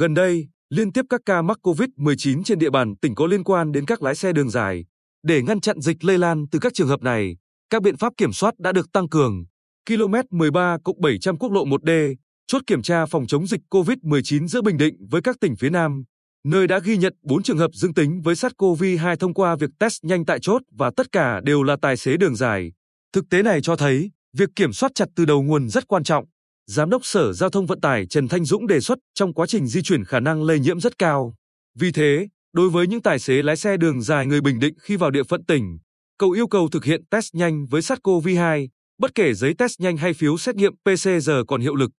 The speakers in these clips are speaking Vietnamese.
Gần đây, liên tiếp các ca mắc COVID-19 trên địa bàn tỉnh có liên quan đến các lái xe đường dài. Để ngăn chặn dịch lây lan từ các trường hợp này, các biện pháp kiểm soát đã được tăng cường. Km 13 700 quốc lộ 1D, chốt kiểm tra phòng chống dịch COVID-19 giữa Bình Định với các tỉnh phía Nam, nơi đã ghi nhận 4 trường hợp dương tính với SARS-CoV-2 thông qua việc test nhanh tại chốt và tất cả đều là tài xế đường dài. Thực tế này cho thấy, việc kiểm soát chặt từ đầu nguồn rất quan trọng. Giám đốc Sở Giao thông Vận tải Trần Thanh Dũng đề xuất trong quá trình di chuyển khả năng lây nhiễm rất cao. Vì thế, đối với những tài xế lái xe đường dài người Bình Định khi vào địa phận tỉnh, cậu yêu cầu thực hiện test nhanh với SARS-CoV-2, bất kể giấy test nhanh hay phiếu xét nghiệm PCR còn hiệu lực.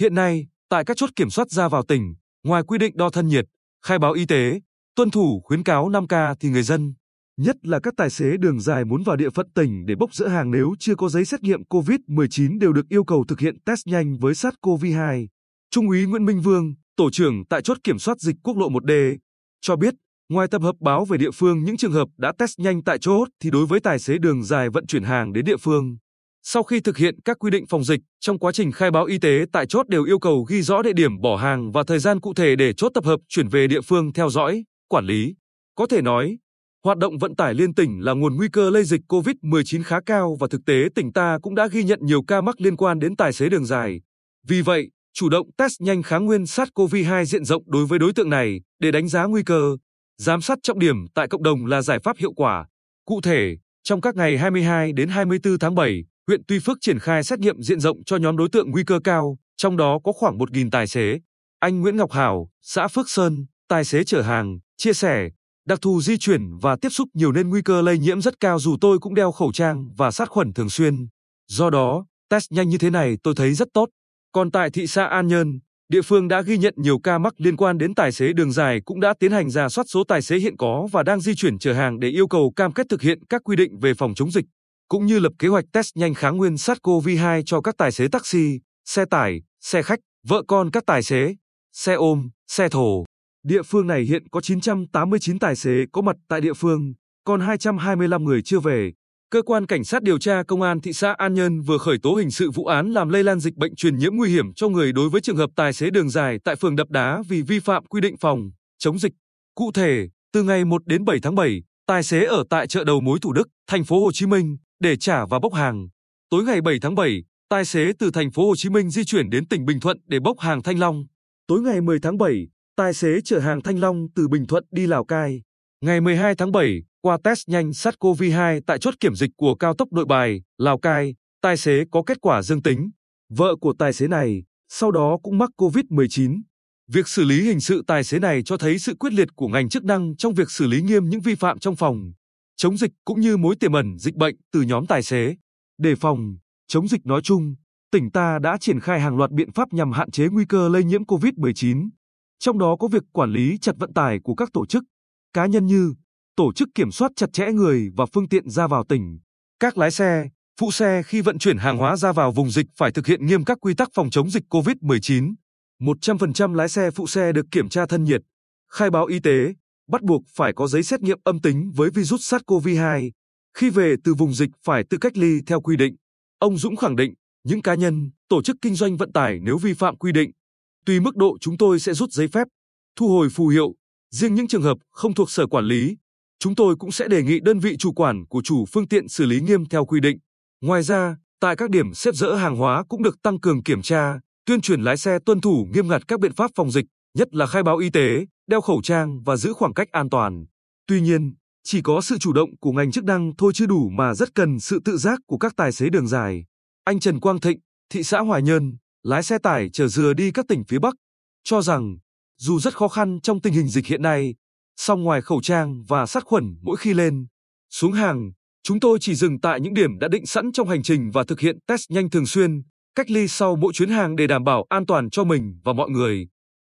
Hiện nay, tại các chốt kiểm soát ra vào tỉnh, ngoài quy định đo thân nhiệt, khai báo y tế, tuân thủ khuyến cáo 5K thì người dân, nhất là các tài xế đường dài muốn vào địa phận tỉnh để bốc dỡ hàng nếu chưa có giấy xét nghiệm COVID-19 đều được yêu cầu thực hiện test nhanh với SARS-CoV-2. Trung úy Nguyễn Minh Vương, tổ trưởng tại chốt kiểm soát dịch quốc lộ 1D, cho biết, ngoài tập hợp báo về địa phương những trường hợp đã test nhanh tại chốt thì đối với tài xế đường dài vận chuyển hàng đến địa phương, sau khi thực hiện các quy định phòng dịch, trong quá trình khai báo y tế tại chốt đều yêu cầu ghi rõ địa điểm bỏ hàng và thời gian cụ thể để chốt tập hợp chuyển về địa phương theo dõi, quản lý. Có thể nói, hoạt động vận tải liên tỉnh là nguồn nguy cơ lây dịch COVID-19 khá cao và thực tế tỉnh ta cũng đã ghi nhận nhiều ca mắc liên quan đến tài xế đường dài. Vì vậy, chủ động test nhanh kháng nguyên SARS-CoV-2 diện rộng đối với đối tượng này để đánh giá nguy cơ, giám sát trọng điểm tại cộng đồng là giải pháp hiệu quả. Cụ thể, trong các ngày 22 đến 24 tháng 7, huyện Tuy Phước triển khai xét nghiệm diện rộng cho nhóm đối tượng nguy cơ cao, trong đó có khoảng 1.000 tài xế. Anh Nguyễn Ngọc Hảo, xã Phước Sơn, tài xế chở hàng, chia sẻ, đặc thù di chuyển và tiếp xúc nhiều nên nguy cơ lây nhiễm rất cao dù tôi cũng đeo khẩu trang và sát khuẩn thường xuyên. Do đó, test nhanh như thế này tôi thấy rất tốt. Còn tại thị xã An Nhơn, địa phương đã ghi nhận nhiều ca mắc liên quan đến tài xế đường dài cũng đã tiến hành ra soát số tài xế hiện có và đang di chuyển chở hàng để yêu cầu cam kết thực hiện các quy định về phòng chống dịch cũng như lập kế hoạch test nhanh kháng nguyên SARS-CoV-2 cho các tài xế taxi, xe tải, xe khách, vợ con các tài xế, xe ôm, xe thổ. Địa phương này hiện có 989 tài xế có mặt tại địa phương, còn 225 người chưa về. Cơ quan Cảnh sát điều tra Công an thị xã An Nhơn vừa khởi tố hình sự vụ án làm lây lan dịch bệnh truyền nhiễm nguy hiểm cho người đối với trường hợp tài xế đường dài tại phường Đập Đá vì vi phạm quy định phòng chống dịch. Cụ thể, từ ngày 1 đến 7 tháng 7, tài xế ở tại chợ đầu mối Thủ Đức, thành phố Hồ Chí Minh để trả và bốc hàng. Tối ngày 7 tháng 7, tài xế từ thành phố Hồ Chí Minh di chuyển đến tỉnh Bình Thuận để bốc hàng Thanh Long. Tối ngày 10 tháng 7, tài xế chở hàng Thanh Long từ Bình Thuận đi Lào Cai. Ngày 12 tháng 7, qua test nhanh SARS-CoV-2 tại chốt kiểm dịch của cao tốc Nội Bài, Lào Cai, tài xế có kết quả dương tính. Vợ của tài xế này sau đó cũng mắc COVID-19. Việc xử lý hình sự tài xế này cho thấy sự quyết liệt của ngành chức năng trong việc xử lý nghiêm những vi phạm trong phòng chống dịch cũng như mối tiềm ẩn dịch bệnh từ nhóm tài xế. Để phòng, chống dịch nói chung, tỉnh ta đã triển khai hàng loạt biện pháp nhằm hạn chế nguy cơ lây nhiễm COVID-19. Trong đó có việc quản lý chặt vận tải của các tổ chức, cá nhân như tổ chức kiểm soát chặt chẽ người và phương tiện ra vào tỉnh. Các lái xe, phụ xe khi vận chuyển hàng hóa ra vào vùng dịch phải thực hiện nghiêm các quy tắc phòng chống dịch COVID-19. 100% lái xe phụ xe được kiểm tra thân nhiệt, khai báo y tế, bắt buộc phải có giấy xét nghiệm âm tính với virus SARS-CoV-2. Khi về từ vùng dịch phải tự cách ly theo quy định. Ông Dũng khẳng định, những cá nhân, tổ chức kinh doanh vận tải nếu vi phạm quy định, tùy mức độ chúng tôi sẽ rút giấy phép, thu hồi phù hiệu. Riêng những trường hợp không thuộc sở quản lý, chúng tôi cũng sẽ đề nghị đơn vị chủ quản của chủ phương tiện xử lý nghiêm theo quy định. Ngoài ra, tại các điểm xếp dỡ hàng hóa cũng được tăng cường kiểm tra, tuyên truyền lái xe tuân thủ nghiêm ngặt các biện pháp phòng dịch, nhất là khai báo y tế, đeo khẩu trang và giữ khoảng cách an toàn. Tuy nhiên, chỉ có sự chủ động của ngành chức năng thôi chưa đủ mà rất cần sự tự giác của các tài xế đường dài. Anh Trần Quang Thịnh, thị xã Hoài Nhơn, lái xe tải chở dừa đi các tỉnh phía Bắc, cho rằng dù rất khó khăn trong tình hình dịch hiện nay, song ngoài khẩu trang và sát khuẩn mỗi khi lên, xuống hàng, chúng tôi chỉ dừng tại những điểm đã định sẵn trong hành trình và thực hiện test nhanh thường xuyên, cách ly sau mỗi chuyến hàng để đảm bảo an toàn cho mình và mọi người.